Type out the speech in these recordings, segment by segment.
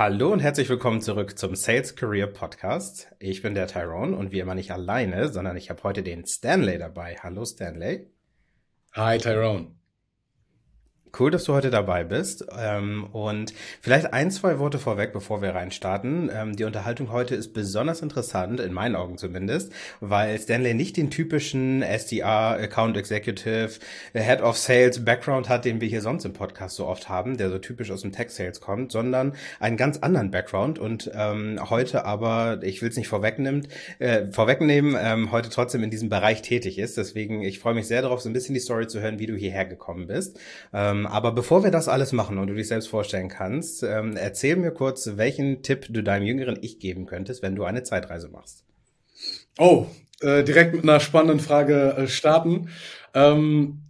Hallo und herzlich willkommen zurück zum Sales Career Podcast. Ich bin der Tyrone und wie immer nicht alleine, sondern ich habe heute den Stanley dabei. Hallo Stanley. Hi Tyrone. Cool, dass du heute dabei bist. Ähm, und vielleicht ein, zwei Worte vorweg, bevor wir reinstarten. Ähm, die Unterhaltung heute ist besonders interessant, in meinen Augen zumindest, weil Stanley nicht den typischen SDR, Account Executive, Head of Sales Background hat, den wir hier sonst im Podcast so oft haben, der so typisch aus dem Tech Sales kommt, sondern einen ganz anderen Background und ähm, heute aber, ich will es nicht vorwegnehmen, äh, vorwegnehmen, ähm, heute trotzdem in diesem Bereich tätig ist. Deswegen, ich freue mich sehr darauf, so ein bisschen die Story zu hören, wie du hierher gekommen bist. Ähm, ähm, aber bevor wir das alles machen und du dich selbst vorstellen kannst, ähm, erzähl mir kurz, welchen Tipp du deinem jüngeren Ich geben könntest, wenn du eine Zeitreise machst. Oh, äh, direkt mit einer spannenden Frage äh, starten. Ähm,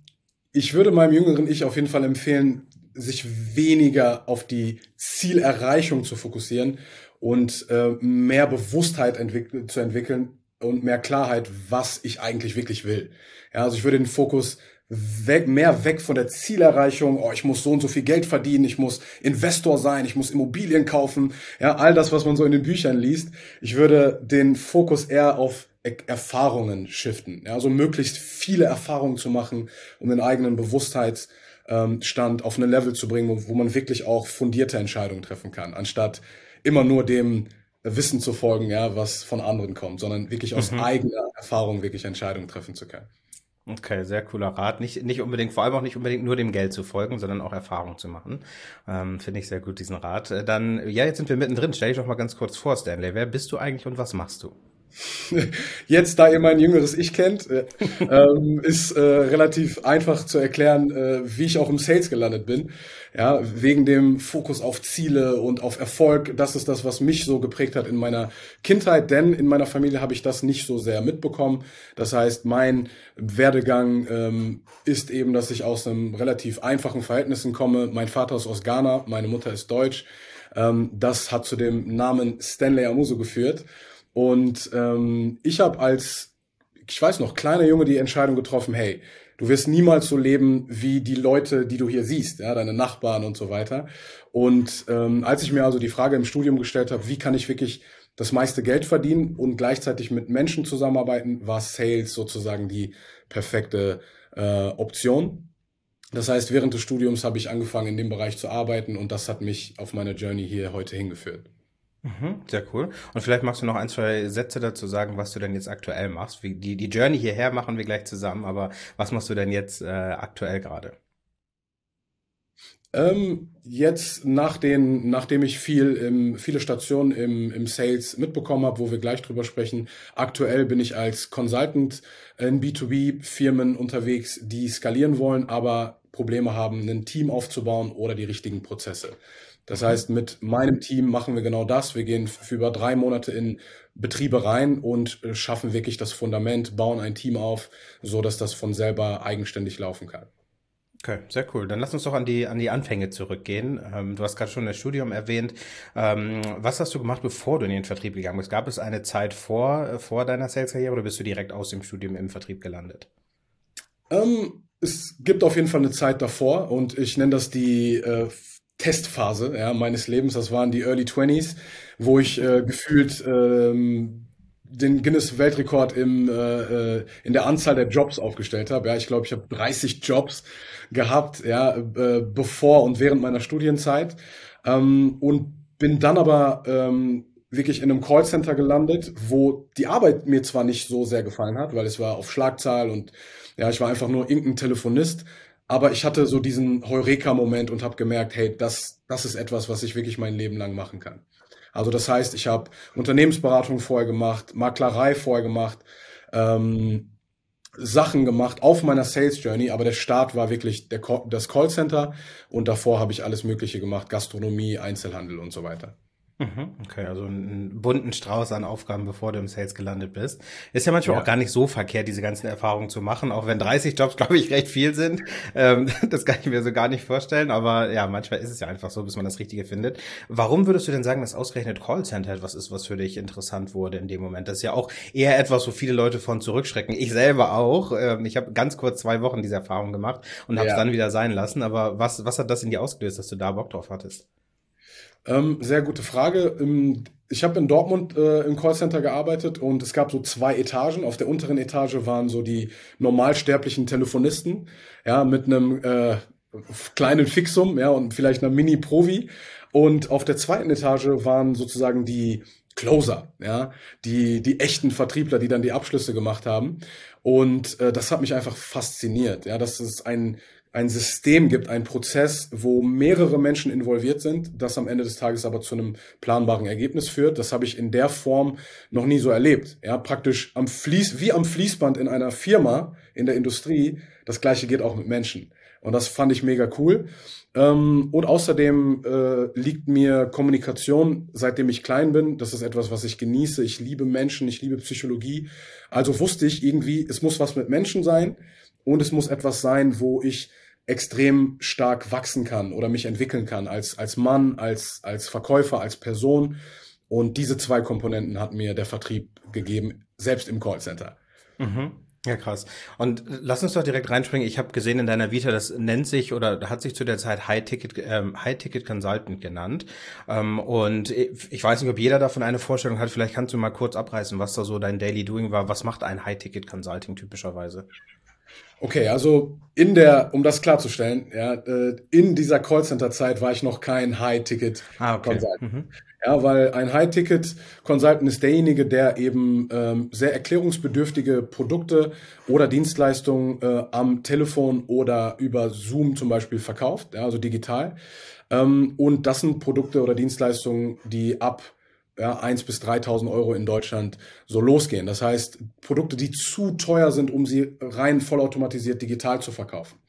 ich würde meinem jüngeren Ich auf jeden Fall empfehlen, sich weniger auf die Zielerreichung zu fokussieren und äh, mehr Bewusstheit entwick zu entwickeln und mehr Klarheit, was ich eigentlich wirklich will. Ja, also ich würde den Fokus weg, mehr weg von der Zielerreichung, oh, ich muss so und so viel Geld verdienen, ich muss Investor sein, ich muss Immobilien kaufen, ja, all das, was man so in den Büchern liest. Ich würde den Fokus eher auf Erfahrungen shiften, ja, also möglichst viele Erfahrungen zu machen, um den eigenen Bewusstheitsstand auf ein Level zu bringen, wo, wo man wirklich auch fundierte Entscheidungen treffen kann, anstatt immer nur dem Wissen zu folgen, ja, was von anderen kommt, sondern wirklich aus mhm. eigener Erfahrung wirklich Entscheidungen treffen zu können. Okay, sehr cooler Rat. Nicht, nicht unbedingt, vor allem auch nicht unbedingt nur dem Geld zu folgen, sondern auch Erfahrung zu machen. Ähm, Finde ich sehr gut, diesen Rat. Äh, dann, ja, jetzt sind wir mittendrin. Stell dich doch mal ganz kurz vor, Stanley. Wer bist du eigentlich und was machst du? Jetzt, da ihr mein jüngeres Ich kennt, äh, ähm, ist äh, relativ einfach zu erklären, äh, wie ich auch im Sales gelandet bin. Ja, wegen dem Fokus auf Ziele und auf Erfolg. Das ist das, was mich so geprägt hat in meiner Kindheit, denn in meiner Familie habe ich das nicht so sehr mitbekommen. Das heißt, mein Werdegang ähm, ist eben, dass ich aus einem relativ einfachen Verhältnissen komme. Mein Vater ist aus Ghana, meine Mutter ist deutsch. Ähm, das hat zu dem Namen Stanley Amuso geführt. Und ähm, ich habe als, ich weiß noch, kleiner Junge die Entscheidung getroffen, hey, du wirst niemals so leben wie die Leute, die du hier siehst, ja, deine Nachbarn und so weiter. Und ähm, als ich mir also die Frage im Studium gestellt habe, wie kann ich wirklich das meiste Geld verdienen und gleichzeitig mit Menschen zusammenarbeiten, war Sales sozusagen die perfekte äh, Option. Das heißt, während des Studiums habe ich angefangen, in dem Bereich zu arbeiten und das hat mich auf meiner Journey hier heute hingeführt. Mhm, sehr cool. Und vielleicht magst du noch ein, zwei Sätze dazu sagen, was du denn jetzt aktuell machst. Wie, die, die Journey hierher machen wir gleich zusammen, aber was machst du denn jetzt äh, aktuell gerade? Ähm, jetzt nach den, nachdem ich viel im, viele Stationen im, im Sales mitbekommen habe, wo wir gleich drüber sprechen, aktuell bin ich als Consultant in B2B-Firmen unterwegs, die skalieren wollen, aber Probleme haben, ein Team aufzubauen oder die richtigen Prozesse. Das heißt, mit meinem Team machen wir genau das. Wir gehen für über drei Monate in Betriebe rein und äh, schaffen wirklich das Fundament, bauen ein Team auf, so dass das von selber eigenständig laufen kann. Okay, sehr cool. Dann lass uns doch an die, an die Anfänge zurückgehen. Ähm, du hast gerade schon das Studium erwähnt. Ähm, was hast du gemacht, bevor du in den Vertrieb gegangen bist? Gab es eine Zeit vor, äh, vor deiner Sales-Karriere oder bist du direkt aus dem Studium im Vertrieb gelandet? Ähm, es gibt auf jeden Fall eine Zeit davor und ich nenne das die äh, Testphase ja, meines Lebens. Das waren die Early 20s, wo ich äh, gefühlt ähm, den Guinness-Weltrekord im, äh, äh, in der Anzahl der Jobs aufgestellt habe. Ja, ich glaube, ich habe 30 Jobs gehabt, ja, äh, bevor und während meiner Studienzeit. Ähm, und bin dann aber ähm, wirklich in einem Callcenter gelandet, wo die Arbeit mir zwar nicht so sehr gefallen hat, weil es war auf Schlagzahl und ja, ich war einfach nur irgendein Telefonist, aber ich hatte so diesen Heureka-Moment und habe gemerkt, hey, das, das ist etwas, was ich wirklich mein Leben lang machen kann. Also das heißt, ich habe Unternehmensberatung vorher gemacht, Maklerei vorher gemacht, ähm, Sachen gemacht auf meiner Sales Journey, aber der Start war wirklich der, das Callcenter und davor habe ich alles Mögliche gemacht, Gastronomie, Einzelhandel und so weiter. Mhm, okay, also einen bunten Strauß an Aufgaben, bevor du im Sales gelandet bist. Ist ja manchmal ja. auch gar nicht so verkehrt, diese ganzen Erfahrungen zu machen, auch wenn 30 Jobs, glaube ich, recht viel sind. Ähm, das kann ich mir so gar nicht vorstellen, aber ja, manchmal ist es ja einfach so, bis man das Richtige findet. Warum würdest du denn sagen, dass ausgerechnet Callcenter etwas ist, was für dich interessant wurde in dem Moment? Das ist ja auch eher etwas, wo viele Leute von zurückschrecken. Ich selber auch. Ähm, ich habe ganz kurz zwei Wochen diese Erfahrung gemacht und habe es ja. dann wieder sein lassen. Aber was, was hat das in dir ausgelöst, dass du da Bock drauf hattest? Ähm, sehr gute Frage. Ich habe in Dortmund äh, im Callcenter gearbeitet und es gab so zwei Etagen. Auf der unteren Etage waren so die normalsterblichen Telefonisten, ja, mit einem äh, kleinen Fixum, ja, und vielleicht einer Mini-Provi. Und auf der zweiten Etage waren sozusagen die Closer, ja, die, die echten Vertriebler, die dann die Abschlüsse gemacht haben. Und äh, das hat mich einfach fasziniert, ja, dass es ein, ein System gibt, ein Prozess, wo mehrere Menschen involviert sind, das am Ende des Tages aber zu einem planbaren Ergebnis führt. Das habe ich in der Form noch nie so erlebt. Ja, praktisch am Fließ, wie am Fließband in einer Firma, in der Industrie. Das gleiche geht auch mit Menschen. Und das fand ich mega cool. Ähm, und außerdem äh, liegt mir Kommunikation, seitdem ich klein bin. Das ist etwas, was ich genieße. Ich liebe Menschen, ich liebe Psychologie. Also wusste ich irgendwie, es muss was mit Menschen sein und es muss etwas sein, wo ich extrem stark wachsen kann oder mich entwickeln kann als, als Mann, als, als Verkäufer, als Person. Und diese zwei Komponenten hat mir der Vertrieb gegeben, selbst im Callcenter. Mhm. Ja, krass. Und lass uns doch direkt reinspringen. Ich habe gesehen in deiner Vita, das nennt sich oder hat sich zu der Zeit High Ticket ähm, High Ticket Consultant genannt. Ähm, und ich weiß nicht, ob jeder davon eine Vorstellung hat. Vielleicht kannst du mal kurz abreißen, was da so dein Daily Doing war. Was macht ein High Ticket Consulting typischerweise? Okay, also in der, um das klarzustellen, ja, äh, in dieser Callcenter-Zeit war ich noch kein High-Ticket-Consultant. Ah, okay. Mhm. Ja, weil ein High-Ticket-Consultant ist derjenige, der eben ähm, sehr erklärungsbedürftige Produkte oder Dienstleistungen äh, am Telefon oder über Zoom zum Beispiel verkauft, ja, also digital. Ähm, und das sind Produkte oder Dienstleistungen, die ab ja, 1 bis 3.000 Euro in Deutschland so losgehen. Das heißt, Produkte, die zu teuer sind, um sie rein vollautomatisiert digital zu verkaufen.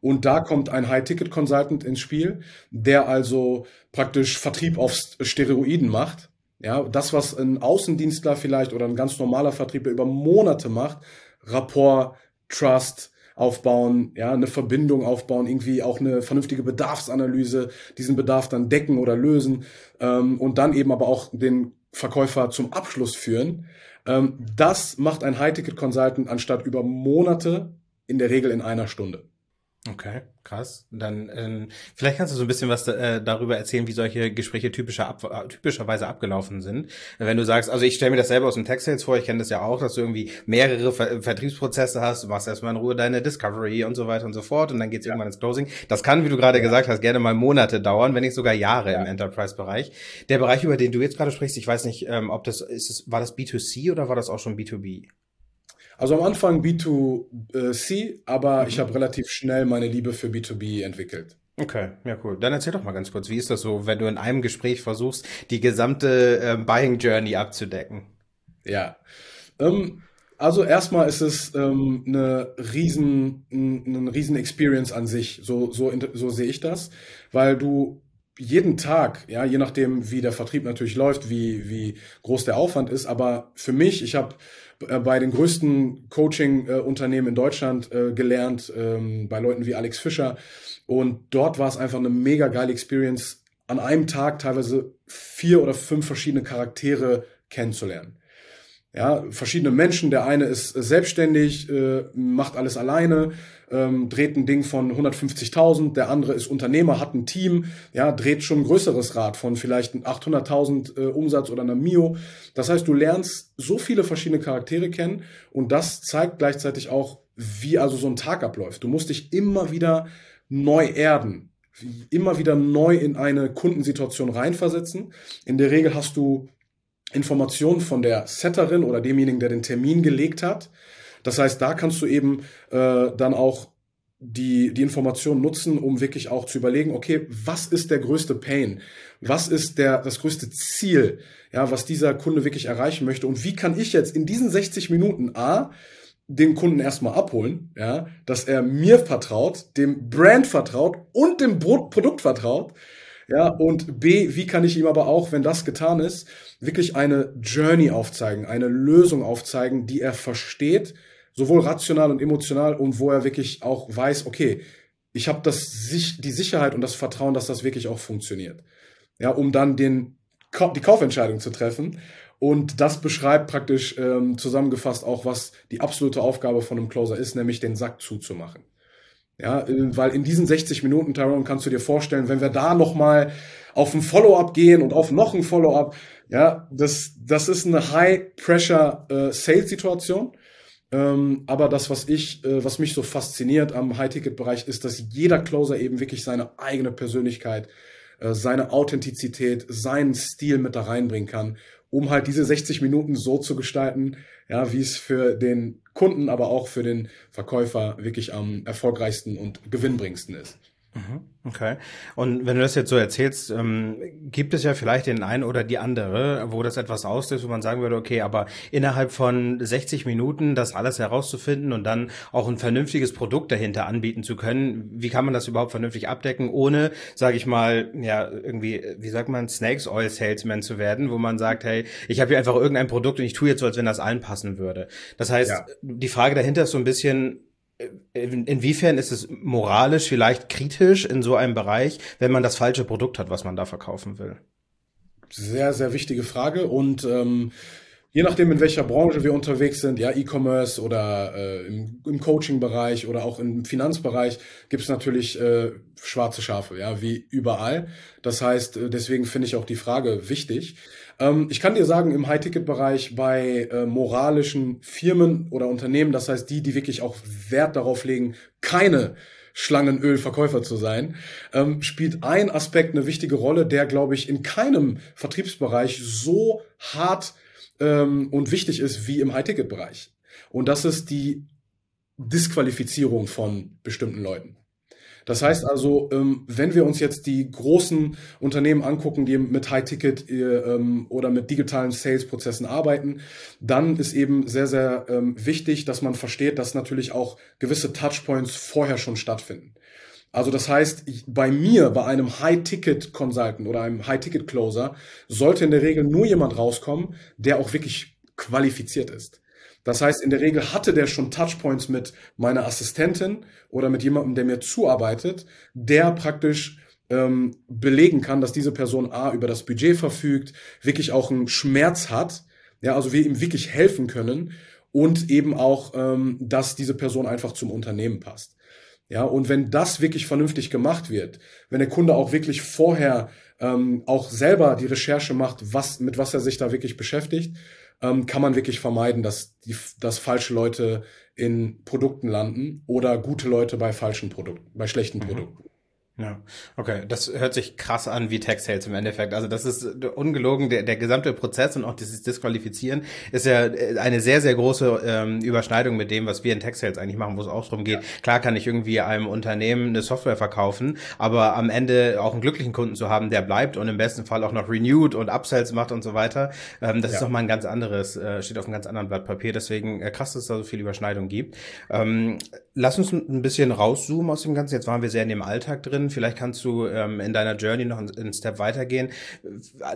Und da kommt ein High-Ticket-Consultant ins Spiel, der also praktisch Vertrieb auf Steroiden macht. Ja, das, was ein Außendienstler vielleicht oder ein ganz normaler Vertriebler über Monate macht, Rapport, Trust, aufbauen, ja, eine Verbindung aufbauen, irgendwie auch eine vernünftige Bedarfsanalyse, diesen Bedarf dann decken oder lösen ähm, und dann eben aber auch den Verkäufer zum Abschluss führen. Ähm, das macht ein High-Ticket-Consultant anstatt über Monate in der Regel in einer Stunde. Okay, krass. Dann ähm, vielleicht kannst du so ein bisschen was äh, darüber erzählen, wie solche Gespräche typischer ab, äh, typischerweise abgelaufen sind. Wenn du sagst, also ich stelle mir das selber aus dem Text Sales vor, ich kenne das ja auch, dass du irgendwie mehrere Ver Vertriebsprozesse hast, du machst erstmal in Ruhe deine Discovery und so weiter und so fort und dann geht's ja. irgendwann ins Closing. Das kann, wie du gerade ja. gesagt hast, gerne mal Monate dauern, wenn nicht sogar Jahre ja. im Enterprise-Bereich. Der Bereich, über den du jetzt gerade sprichst, ich weiß nicht, ähm, ob das ist, es, war das B2C oder war das auch schon B2B? Also am Anfang B2C, aber mhm. ich habe relativ schnell meine Liebe für B2B entwickelt. Okay, ja cool. Dann erzähl doch mal ganz kurz, wie ist das so, wenn du in einem Gespräch versuchst, die gesamte äh, Buying Journey abzudecken? Ja. Ähm, also erstmal ist es ähm, eine riesen, eine riesen Experience an sich. So, so, so sehe ich das, weil du jeden Tag, ja, je nachdem, wie der Vertrieb natürlich läuft, wie, wie groß der Aufwand ist, aber für mich, ich habe äh, bei den größten Coaching-Unternehmen in Deutschland äh, gelernt, ähm, bei Leuten wie Alex Fischer. Und dort war es einfach eine mega geile Experience, an einem Tag teilweise vier oder fünf verschiedene Charaktere kennenzulernen ja, verschiedene Menschen. Der eine ist selbstständig, äh, macht alles alleine, ähm, dreht ein Ding von 150.000. Der andere ist Unternehmer, hat ein Team, ja, dreht schon ein größeres Rad von vielleicht 800.000 äh, Umsatz oder einer Mio. Das heißt, du lernst so viele verschiedene Charaktere kennen und das zeigt gleichzeitig auch, wie also so ein Tag abläuft. Du musst dich immer wieder neu erden, immer wieder neu in eine Kundensituation reinversetzen. In der Regel hast du Informationen von der Setterin oder demjenigen, der den Termin gelegt hat. Das heißt, da kannst du eben äh, dann auch die, die Informationen nutzen, um wirklich auch zu überlegen, okay, was ist der größte Pain? Was ist der, das größte Ziel, ja, was dieser Kunde wirklich erreichen möchte? Und wie kann ich jetzt in diesen 60 Minuten A den Kunden erstmal abholen, ja, dass er mir vertraut, dem Brand vertraut und dem Produkt vertraut, ja, und B, wie kann ich ihm aber auch, wenn das getan ist, wirklich eine Journey aufzeigen, eine Lösung aufzeigen, die er versteht, sowohl rational und emotional und wo er wirklich auch weiß, okay, ich habe das die Sicherheit und das Vertrauen, dass das wirklich auch funktioniert. Ja, um dann den die Kaufentscheidung zu treffen. Und das beschreibt praktisch ähm, zusammengefasst auch, was die absolute Aufgabe von einem Closer ist, nämlich den Sack zuzumachen. Ja, äh, weil in diesen 60 Minuten, Tyrone, kannst du dir vorstellen, wenn wir da nochmal auf ein Follow-up gehen und auf noch ein Follow-up. Ja, das, das ist eine High-Pressure-Sales-Situation. Ähm, aber das, was ich, äh, was mich so fasziniert am High-Ticket-Bereich, ist, dass jeder Closer eben wirklich seine eigene Persönlichkeit, äh, seine Authentizität, seinen Stil mit da reinbringen kann, um halt diese 60 Minuten so zu gestalten, ja, wie es für den Kunden, aber auch für den Verkäufer wirklich am erfolgreichsten und gewinnbringsten ist. Mhm. Okay. Und wenn du das jetzt so erzählst, ähm, gibt es ja vielleicht den einen oder die andere, wo das etwas auslöst, wo man sagen würde, okay, aber innerhalb von 60 Minuten das alles herauszufinden und dann auch ein vernünftiges Produkt dahinter anbieten zu können, wie kann man das überhaupt vernünftig abdecken, ohne, sage ich mal, ja, irgendwie, wie sagt man, Snakes Oil Salesman zu werden, wo man sagt, hey, ich habe hier einfach irgendein Produkt und ich tue jetzt so, als wenn das allen passen würde. Das heißt, ja. die Frage dahinter ist so ein bisschen, inwiefern ist es moralisch vielleicht kritisch in so einem Bereich, wenn man das falsche Produkt hat, was man da verkaufen will? Sehr, sehr wichtige Frage und ähm, je nachdem, in welcher Branche wir unterwegs sind, ja, E-Commerce oder äh, im, im Coaching-Bereich oder auch im Finanzbereich, gibt es natürlich äh, schwarze Schafe, ja, wie überall. Das heißt, äh, deswegen finde ich auch die Frage wichtig. Ähm, ich kann dir sagen, im High-Ticket-Bereich bei äh, moralischen Firmen oder Unternehmen, das heißt die, die wirklich auch Wert darauf legen, keine Schlangenölverkäufer zu sein, ähm, spielt ein Aspekt eine wichtige Rolle, der, glaube ich, in keinem Vertriebsbereich so hart ähm, und wichtig ist wie im High-Ticket-Bereich. Und das ist die Disqualifizierung von bestimmten Leuten. Das heißt also, ähm, wenn wir uns jetzt die großen Unternehmen angucken, die mit High-Ticket äh, ähm, oder mit digitalen Sales-Prozessen arbeiten, dann ist eben sehr, sehr ähm, wichtig, dass man versteht, dass natürlich auch gewisse Touchpoints vorher schon stattfinden. Also das heißt, bei mir, bei einem High-Ticket-Consultant oder einem High-Ticket-Closer, sollte in der Regel nur jemand rauskommen, der auch wirklich qualifiziert ist. Das heißt, in der Regel hatte der schon Touchpoints mit meiner Assistentin oder mit jemandem, der mir zuarbeitet, der praktisch ähm, belegen kann, dass diese Person A über das Budget verfügt, wirklich auch einen Schmerz hat, ja, also wir ihm wirklich helfen können und eben auch, ähm, dass diese Person einfach zum Unternehmen passt. Ja, und wenn das wirklich vernünftig gemacht wird, wenn der Kunde auch wirklich vorher ähm, auch selber die Recherche macht, was, mit was er sich da wirklich beschäftigt, ähm, kann man wirklich vermeiden, dass, die, dass falsche Leute in Produkten landen oder gute Leute bei falschen Produkten, bei schlechten mhm. Produkten. Ja, okay, das hört sich krass an wie Tech Sales im Endeffekt. Also das ist ungelogen, der, der gesamte Prozess und auch dieses Disqualifizieren ist ja äh, eine sehr, sehr große ähm, Überschneidung mit dem, was wir in Tech Sales eigentlich machen, wo es auch darum geht. Ja. Klar kann ich irgendwie einem Unternehmen eine Software verkaufen, aber am Ende auch einen glücklichen Kunden zu haben, der bleibt und im besten Fall auch noch renewed und Upsells macht und so weiter, ähm, das ja. ist nochmal ein ganz anderes, äh, steht auf einem ganz anderen Blatt Papier. Deswegen äh, krass, dass es da so viel Überschneidung gibt. Ähm, lass uns ein bisschen rauszoomen aus dem Ganzen. Jetzt waren wir sehr in dem Alltag drin Vielleicht kannst du ähm, in deiner Journey noch einen, Step weitergehen.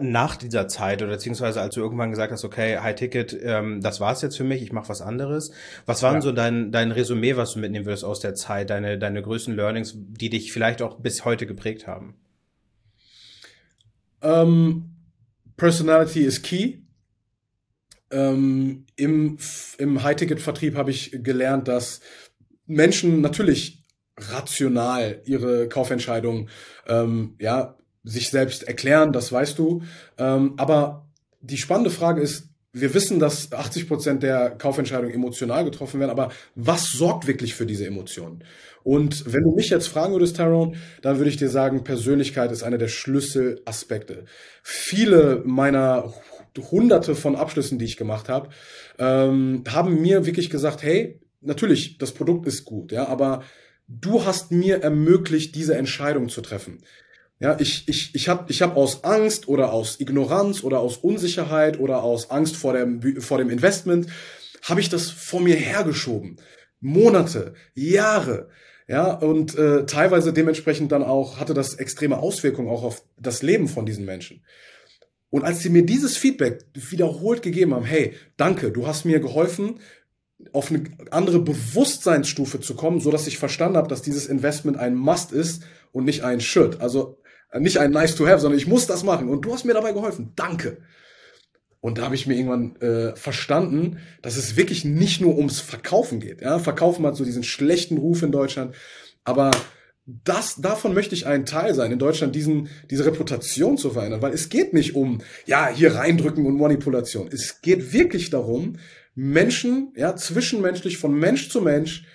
Nach dieser Zeit oder beziehungsweise als du irgendwann gesagt hast, okay, High Ticket, ähm, das war's jetzt für mich, ich mache was anderes. Was waren ja. so dein, dein Resümee, was du mitnehmen würdest aus der Zeit, deine, deine größten Learnings, die dich vielleicht auch bis heute geprägt haben? Um, ähm, Personality is key. Ähm, Im im High-Ticket-Vertrieb habe ich gelernt, dass Menschen natürlich rational ihre Kaufentscheidung ähm, ja sich selbst erklären, das weißt du. Ähm, aber die spannende Frage ist, wir wissen, dass 80 Prozent der Kaufentscheidungen emotional getroffen werden, aber was sorgt wirklich für diese Emotionen? Und wenn du mich jetzt fragen würdest, Tyrone, dann würde ich dir sagen, Persönlichkeit ist einer der Schlüsselaspekte. Viele meiner hunderte von Abschlüssen, die ich gemacht habe, ähm, haben mir wirklich gesagt, hey, natürlich, das Produkt ist gut, ja, aber du hast mir ermöglicht, diese Entscheidung zu treffen. Ja, ich, ich, ich habe ich hab aus Angst oder aus Ignoranz oder aus Unsicherheit oder aus Angst vor dem, vor dem Investment, habe ich das vor mir hergeschoben. Monate, Jahre. Ja, und äh, teilweise dementsprechend dann auch hatte das extreme Auswirkungen auch auf das Leben von diesen Menschen. Und als sie mir dieses Feedback wiederholt gegeben haben, hey, danke, du hast mir geholfen, auf eine andere Bewusstseinsstufe zu kommen, so dass ich verstanden habe, dass dieses Investment ein Must ist und nicht ein Should. Also äh, nicht ein Nice to Have, sondern ich muss das machen. Und du hast mir dabei geholfen. Danke. Und da habe ich mir irgendwann äh, verstanden, dass es wirklich nicht nur ums Verkaufen geht. Ja, Verkaufen hat so diesen schlechten Ruf in Deutschland, aber das, davon möchte ich ein Teil sein, in Deutschland diesen, diese Reputation zu verändern, weil es geht nicht um, ja, hier reindrücken und Manipulation. Es geht wirklich darum, Menschen, ja, zwischenmenschlich von Mensch zu Mensch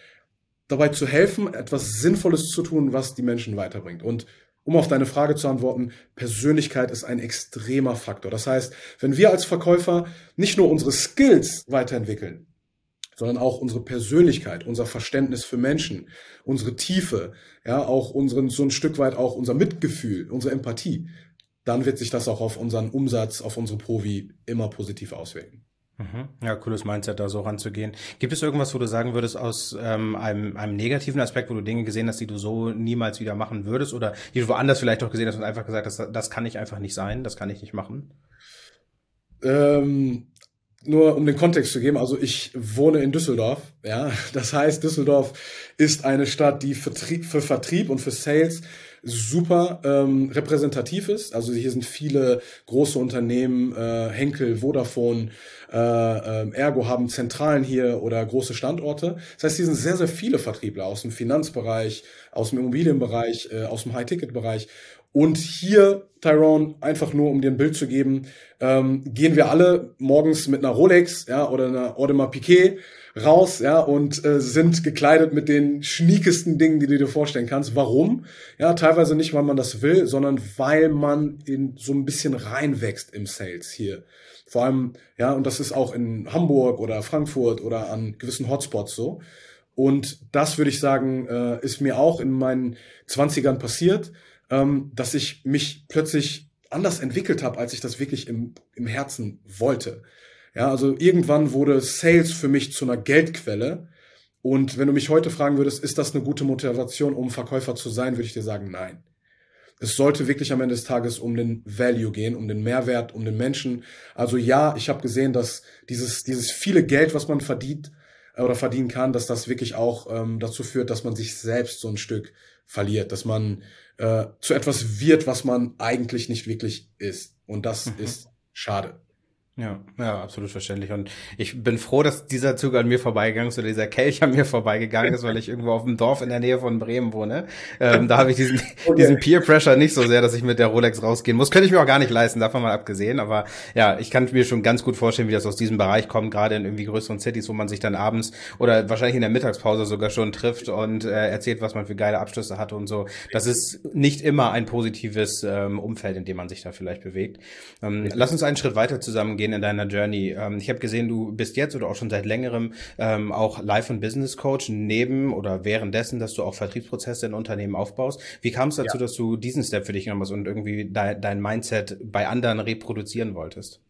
dabei zu helfen, etwas Sinnvolles zu tun, was die Menschen weiterbringt. Und um auf deine Frage zu antworten, Persönlichkeit ist ein extremer Faktor. Das heißt, wenn wir als Verkäufer nicht nur unsere Skills weiterentwickeln, sondern auch unsere Persönlichkeit, unser Verständnis für Menschen, unsere Tiefe, ja, auch unseren, so ein Stück weit auch unser Mitgefühl, unsere Empathie, dann wird sich das auch auf unseren Umsatz, auf unsere Provi immer positiv auswirken. Mhm. Ja, cooles Mindset, da so ranzugehen. Gibt es irgendwas, wo du sagen würdest, aus ähm, einem, einem negativen Aspekt, wo du Dinge gesehen hast, die du so niemals wieder machen würdest oder die du woanders vielleicht auch gesehen hast und einfach gesagt hast, das kann ich einfach nicht sein, das kann ich nicht machen? Ähm, nur um den Kontext zu geben, also ich wohne in Düsseldorf, ja, das heißt, Düsseldorf ist eine Stadt, die für, für Vertrieb und für Sales super ähm, repräsentativ ist. Also hier sind viele große Unternehmen, äh, Henkel, Vodafone, äh, äh, Ergo haben Zentralen hier oder große Standorte. Das heißt, hier sind sehr, sehr viele Vertriebler aus dem Finanzbereich, aus dem Immobilienbereich, äh, aus dem High-Ticket-Bereich. Und hier, Tyrone, einfach nur um dir ein Bild zu geben, ähm, gehen wir alle morgens mit einer Rolex ja, oder einer Audemars Piquet raus ja, und äh, sind gekleidet mit den schniekesten Dingen, die du dir vorstellen kannst. Warum? Ja, teilweise nicht, weil man das will, sondern weil man in so ein bisschen reinwächst im Sales hier. Vor allem, ja, und das ist auch in Hamburg oder Frankfurt oder an gewissen Hotspots so. Und das würde ich sagen, äh, ist mir auch in meinen Zwanzigern passiert ähm, dass ich mich plötzlich anders entwickelt habe, als ich das wirklich im, im Herzen wollte. Ja, also irgendwann wurde Sales für mich zu einer Geldquelle. Und wenn du mich heute fragen würdest, ist das eine gute Motivation, um Verkäufer zu sein, würde ich dir sagen, nein. Es sollte wirklich am Ende des Tages um den Value gehen, um den Mehrwert, um den Menschen. Also ja, ich habe gesehen, dass dieses, dieses viele Geld, was man verdient äh, oder verdienen kann, dass das wirklich auch ähm, dazu führt, dass man sich selbst so ein Stück verliert, dass man äh, zu etwas wird, was man eigentlich nicht wirklich ist. Und das mhm. ist schade. Ja, ja, absolut verständlich. Und ich bin froh, dass dieser Zug an mir vorbeigegangen ist oder dieser Kelch an mir vorbeigegangen ist, weil ich irgendwo auf dem Dorf in der Nähe von Bremen wohne. Ähm, da habe ich diesen, okay. diesen Peer Pressure nicht so sehr, dass ich mit der Rolex rausgehen muss. Könnte ich mir auch gar nicht leisten, davon mal abgesehen. Aber ja, ich kann mir schon ganz gut vorstellen, wie das aus diesem Bereich kommt, gerade in irgendwie größeren Cities, wo man sich dann abends oder wahrscheinlich in der Mittagspause sogar schon trifft und äh, erzählt, was man für geile Abschlüsse hatte und so. Das ist nicht immer ein positives ähm, Umfeld, in dem man sich da vielleicht bewegt. Ähm, lass uns einen Schritt weiter zusammengehen gehen in deiner Journey? Ähm, ich habe gesehen, du bist jetzt oder auch schon seit längerem ähm, auch Life- und Business Coach neben oder währenddessen, dass du auch Vertriebsprozesse in Unternehmen aufbaust. Wie kam es dazu, ja. dass du diesen Step für dich genommen hast und irgendwie dein, dein Mindset bei anderen reproduzieren wolltest?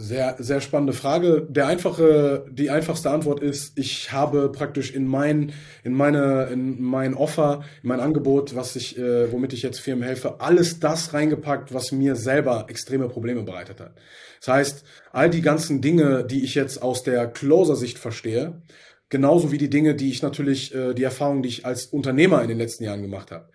Sehr, sehr spannende Frage. Der einfache, die einfachste Antwort ist, ich habe praktisch in mein, in meine, in mein Offer, in mein Angebot, was ich, äh, womit ich jetzt Firmen helfe, alles das reingepackt, was mir selber extreme Probleme bereitet hat. Das heißt, all die ganzen Dinge, die ich jetzt aus der Closer-Sicht verstehe, genauso wie die Dinge, die ich natürlich, äh, die Erfahrungen, die ich als Unternehmer in den letzten Jahren gemacht habe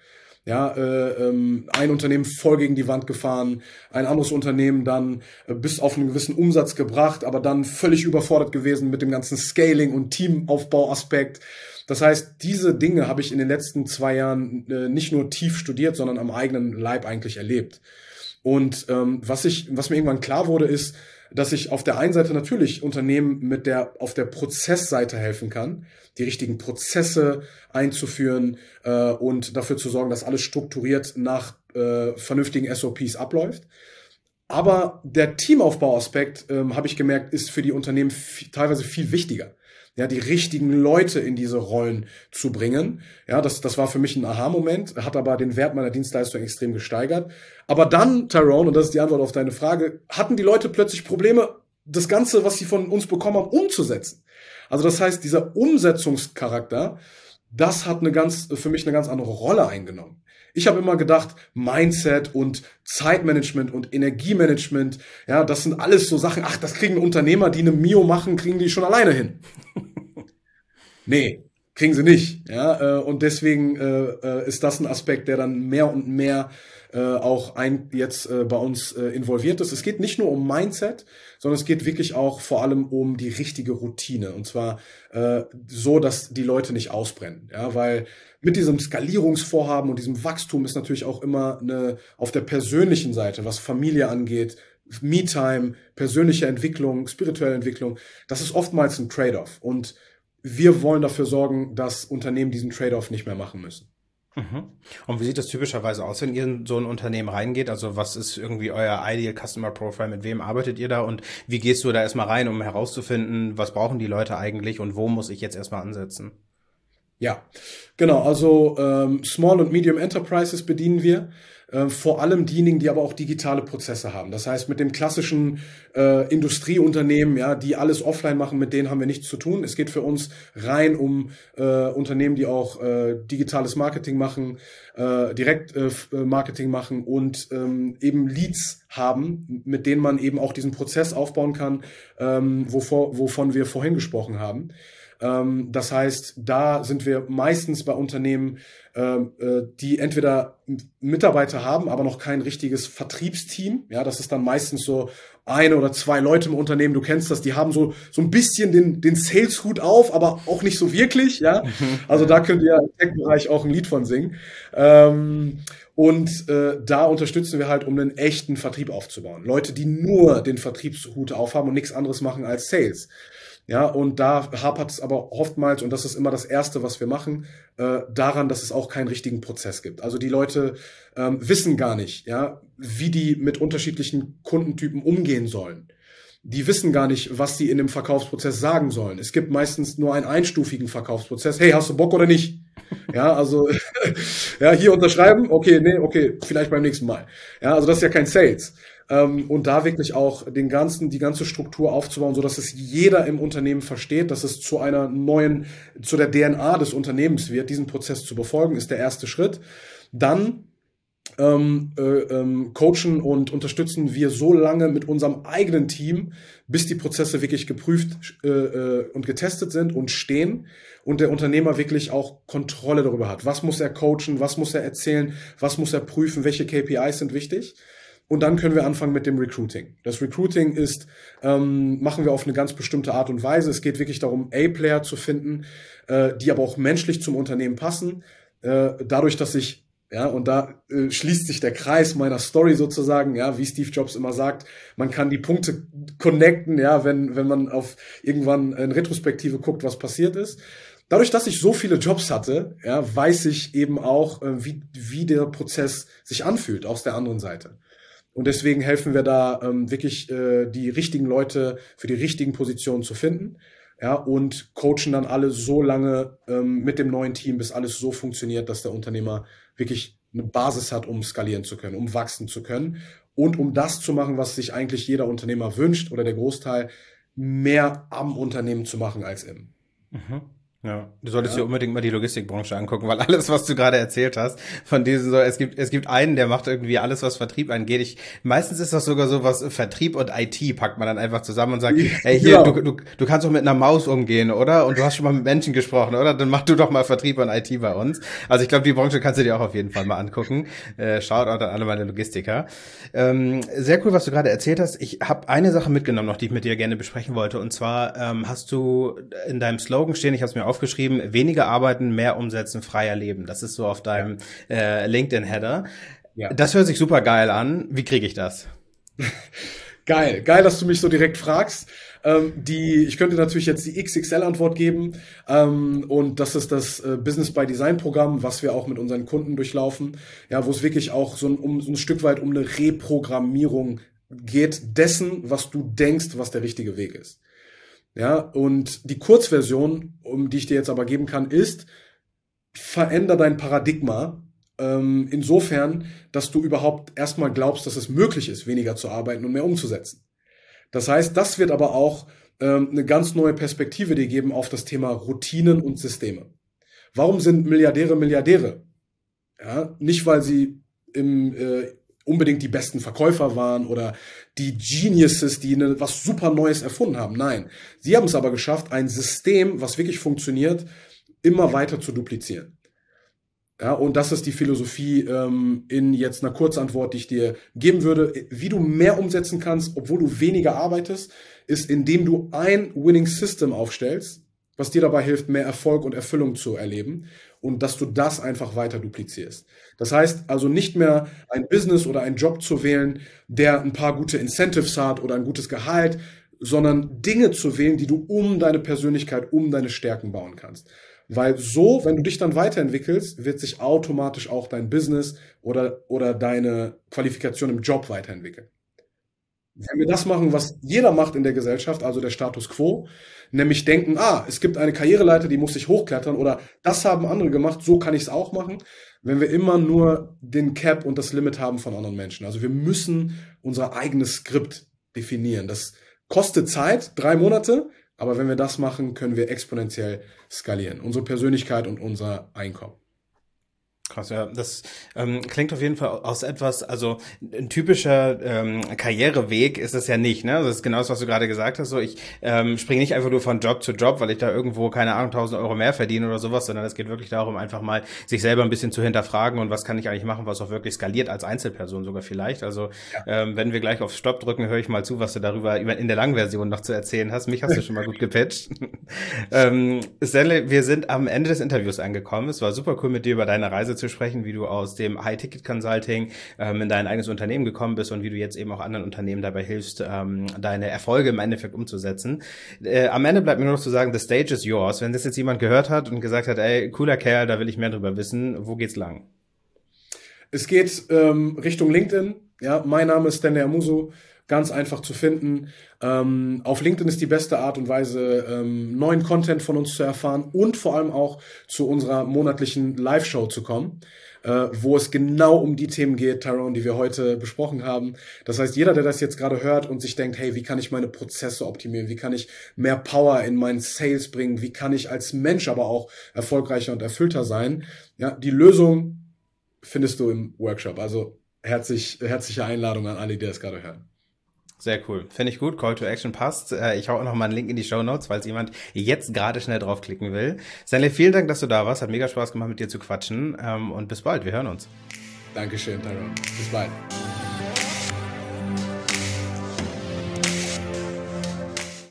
ja, äh, ähm, ein Unternehmen voll gegen die Wand gefahren, ein anderes Unternehmen dann äh, bis auf einen gewissen Umsatz gebracht, aber dann völlig überfordert gewesen mit dem ganzen Scaling und Teamaufbauaspekt. Das heißt, diese Dinge habe ich in den letzten zwei Jahren äh, nicht nur tief studiert, sondern am eigenen Leib eigentlich erlebt. Und ähm, was ich, was mir irgendwann klar wurde, ist, dass ich auf der einen Seite natürlich Unternehmen mit der auf der Prozessseite helfen kann, die richtigen Prozesse einzuführen äh, und dafür zu sorgen, dass alles strukturiert nach äh, vernünftigen SOPs abläuft. Aber der Teamaufbauaspekt, ähm, habe ich gemerkt, ist für die Unternehmen teilweise viel wichtiger ja, die richtigen Leute in diese Rollen zu bringen. Ja, das, das war für mich ein Aha-Moment, hat aber den Wert meiner Dienstleistung extrem gesteigert. Aber dann, Tyrone, und das ist die Antwort auf deine Frage, hatten die Leute plötzlich Probleme, das Ganze, was sie von uns bekommen haben, umzusetzen. Also das heißt, dieser Umsetzungscharakter, das hat eine ganz, für mich eine ganz andere Rolle eingenommen. Ich habe immer gedacht, Mindset und Zeitmanagement und Energiemanagement, ja, das sind alles so Sachen, ach, das kriegen Unternehmer, die eine Mio machen, kriegen die schon alleine hin. nee, kriegen sie nicht. Ja, äh, und deswegen äh, äh, ist das ein Aspekt, der dann mehr und mehr äh, auch ein, jetzt äh, bei uns äh, involviert ist. Es geht nicht nur um Mindset, sondern es geht wirklich auch vor allem um die richtige Routine. Und zwar äh, so, dass die Leute nicht ausbrennen. Ja, weil mit diesem Skalierungsvorhaben und diesem Wachstum ist natürlich auch immer eine auf der persönlichen Seite, was Familie angeht, Me-Time, persönliche Entwicklung, spirituelle Entwicklung, das ist oftmals ein Trade-off. Und wir wollen dafür sorgen, dass Unternehmen diesen Trade-off nicht mehr machen müssen. Mhm. Und wie sieht das typischerweise aus, wenn ihr in so ein Unternehmen reingeht? Also was ist irgendwie euer Ideal Customer Profile? Mit wem arbeitet ihr da? Und wie gehst du da erstmal rein, um herauszufinden, was brauchen die Leute eigentlich und wo muss ich jetzt erstmal ansetzen? Ja, genau. Also ähm, Small und Medium Enterprises bedienen wir. Äh, vor allem diejenigen, die aber auch digitale Prozesse haben. Das heißt, mit dem klassischen äh, Industrieunternehmen, ja, die alles offline machen, mit denen haben wir nichts zu tun. Es geht für uns rein um äh, Unternehmen, die auch äh, digitales Marketing machen, äh, Direktmarketing äh, machen und ähm, eben Leads haben, mit denen man eben auch diesen Prozess aufbauen kann, ähm, wovor, wovon wir vorhin gesprochen haben. Ähm, das heißt, da sind wir meistens bei Unternehmen, ähm, äh, die entweder Mitarbeiter haben, aber noch kein richtiges Vertriebsteam. Ja, das ist dann meistens so eine oder zwei Leute im Unternehmen, du kennst das, die haben so, so ein bisschen den, den Sales-Hut auf, aber auch nicht so wirklich, ja. Also da könnt ihr im Tech-Bereich auch ein Lied von singen. Ähm, und äh, da unterstützen wir halt, um einen echten Vertrieb aufzubauen. Leute, die nur den Vertriebshut aufhaben und nichts anderes machen als Sales. Ja, und da hapert es aber oftmals, und das ist immer das Erste, was wir machen, äh, daran, dass es auch keinen richtigen Prozess gibt. Also die Leute ähm, wissen gar nicht, ja, wie die mit unterschiedlichen Kundentypen umgehen sollen. Die wissen gar nicht, was sie in dem Verkaufsprozess sagen sollen. Es gibt meistens nur einen einstufigen Verkaufsprozess. Hey, hast du Bock oder nicht? Ja, also ja, hier unterschreiben, okay, nee, okay, vielleicht beim nächsten Mal. Ja, also das ist ja kein Sales ähm, und da wirklich auch den ganzen, die ganze Struktur aufzubauen, so dass es jeder im Unternehmen versteht, dass es zu einer neuen, zu der DNA des Unternehmens wird. Diesen Prozess zu befolgen, ist der erste Schritt. Dann ähm, äh, ähm, coachen und unterstützen wir so lange mit unserem eigenen Team, bis die Prozesse wirklich geprüft äh, äh, und getestet sind und stehen und der Unternehmer wirklich auch Kontrolle darüber hat. Was muss er coachen, was muss er erzählen, was muss er prüfen, welche KPIs sind wichtig. Und dann können wir anfangen mit dem Recruiting. Das Recruiting ist, ähm, machen wir auf eine ganz bestimmte Art und Weise. Es geht wirklich darum, A-Player zu finden, äh, die aber auch menschlich zum Unternehmen passen. Äh, dadurch, dass ich ja, und da äh, schließt sich der Kreis meiner Story sozusagen, ja, wie Steve Jobs immer sagt, man kann die Punkte connecten, ja, wenn, wenn man auf irgendwann in Retrospektive guckt, was passiert ist. Dadurch, dass ich so viele Jobs hatte, ja, weiß ich eben auch, äh, wie, wie der Prozess sich anfühlt aus der anderen Seite. Und deswegen helfen wir da ähm, wirklich äh, die richtigen Leute für die richtigen Positionen zu finden. Ja, und coachen dann alle so lange ähm, mit dem neuen Team, bis alles so funktioniert, dass der Unternehmer wirklich eine Basis hat, um skalieren zu können, um wachsen zu können und um das zu machen, was sich eigentlich jeder Unternehmer wünscht oder der Großteil, mehr am Unternehmen zu machen als im. Mhm. Ja, du solltest ja. dir unbedingt mal die Logistikbranche angucken, weil alles, was du gerade erzählt hast, von diesen so, es gibt, es gibt einen, der macht irgendwie alles, was Vertrieb angeht. Ich, meistens ist das sogar so was, Vertrieb und IT packt man dann einfach zusammen und sagt, ey, hier, ja. du, du, du kannst doch mit einer Maus umgehen, oder? Und du hast schon mal mit Menschen gesprochen, oder? Dann mach du doch mal Vertrieb und IT bei uns. Also ich glaube, die Branche kannst du dir auch auf jeden Fall mal angucken. Äh, schaut auch an alle meine Logistiker. Ähm, sehr cool, was du gerade erzählt hast. Ich habe eine Sache mitgenommen noch, die ich mit dir gerne besprechen wollte. Und zwar ähm, hast du in deinem Slogan stehen, ich habe es mir aufgeschrieben, weniger arbeiten, mehr umsetzen, freier leben. Das ist so auf deinem äh, LinkedIn-Header. Ja. Das hört sich super geil an. Wie kriege ich das? geil, geil, dass du mich so direkt fragst. Ähm, die, ich könnte natürlich jetzt die XXL-Antwort geben. Ähm, und das ist das äh, Business by Design-Programm, was wir auch mit unseren Kunden durchlaufen. Ja, wo es wirklich auch so ein, um, so ein Stück weit um eine Reprogrammierung geht dessen, was du denkst, was der richtige Weg ist. Ja, und die Kurzversion, um die ich dir jetzt aber geben kann, ist, veränder dein Paradigma ähm, insofern, dass du überhaupt erstmal glaubst, dass es möglich ist, weniger zu arbeiten und mehr umzusetzen. Das heißt, das wird aber auch ähm, eine ganz neue Perspektive dir geben auf das Thema Routinen und Systeme. Warum sind Milliardäre Milliardäre? Ja, nicht weil sie im äh, unbedingt die besten Verkäufer waren oder die Geniuses, die eine, was super Neues erfunden haben. Nein, sie haben es aber geschafft, ein System, was wirklich funktioniert, immer weiter zu duplizieren. Ja, und das ist die Philosophie ähm, in jetzt einer Kurzantwort, die ich dir geben würde. Wie du mehr umsetzen kannst, obwohl du weniger arbeitest, ist, indem du ein Winning System aufstellst, was dir dabei hilft, mehr Erfolg und Erfüllung zu erleben und dass du das einfach weiter duplizierst. Das heißt also nicht mehr ein Business oder einen Job zu wählen, der ein paar gute Incentives hat oder ein gutes Gehalt, sondern Dinge zu wählen, die du um deine Persönlichkeit, um deine Stärken bauen kannst. Weil so, wenn du dich dann weiterentwickelst, wird sich automatisch auch dein Business oder, oder deine Qualifikation im Job weiterentwickeln. Wenn wir das machen, was jeder macht in der Gesellschaft, also der Status quo, nämlich denken, ah, es gibt eine Karriereleiter, die muss ich hochklettern oder das haben andere gemacht, so kann ich es auch machen, wenn wir immer nur den Cap und das Limit haben von anderen Menschen. Also wir müssen unser eigenes Skript definieren. Das kostet Zeit, drei Monate, aber wenn wir das machen, können wir exponentiell skalieren. Unsere Persönlichkeit und unser Einkommen. Krass, ja. Das ähm, klingt auf jeden Fall aus etwas, also ein typischer ähm, Karriereweg ist es ja nicht, ne? Also das ist genau das, was du gerade gesagt hast. So, ich ähm, springe nicht einfach nur von Job zu Job, weil ich da irgendwo, keine Ahnung, 1000 Euro mehr verdiene oder sowas, sondern es geht wirklich darum, einfach mal sich selber ein bisschen zu hinterfragen und was kann ich eigentlich machen, was auch wirklich skaliert als Einzelperson sogar vielleicht. Also ja. ähm, wenn wir gleich auf Stopp drücken, höre ich mal zu, was du darüber in der langen Version noch zu erzählen hast. Mich hast du schon mal gut gepitcht. ähm, Stanley, wir sind am Ende des Interviews angekommen. Es war super cool, mit dir über deine Reise zu zu sprechen, wie du aus dem High-Ticket-Consulting ähm, in dein eigenes Unternehmen gekommen bist und wie du jetzt eben auch anderen Unternehmen dabei hilfst, ähm, deine Erfolge im Endeffekt umzusetzen. Äh, am Ende bleibt mir nur noch zu sagen, the stage is yours. Wenn das jetzt jemand gehört hat und gesagt hat, ey, cooler Kerl, da will ich mehr drüber wissen, wo geht's lang? Es geht ähm, Richtung LinkedIn. Ja, mein Name ist Stanley Amuso ganz einfach zu finden. Ähm, auf LinkedIn ist die beste Art und Weise, ähm, neuen Content von uns zu erfahren und vor allem auch zu unserer monatlichen Live-Show zu kommen, äh, wo es genau um die Themen geht, Tyrone, die wir heute besprochen haben. Das heißt, jeder, der das jetzt gerade hört und sich denkt, hey, wie kann ich meine Prozesse optimieren? Wie kann ich mehr Power in meinen Sales bringen? Wie kann ich als Mensch aber auch erfolgreicher und erfüllter sein? Ja, die Lösung findest du im Workshop. Also herzlich, herzliche Einladung an alle, die das gerade hören. Sehr cool. Finde ich gut. Call to Action passt. Äh, ich hau auch noch mal einen Link in die Show Notes, falls jemand jetzt gerade schnell draufklicken will. Stanley, vielen Dank, dass du da warst. Hat mega Spaß gemacht, mit dir zu quatschen. Ähm, und bis bald. Wir hören uns. Dankeschön, Tyrone. Bis bald.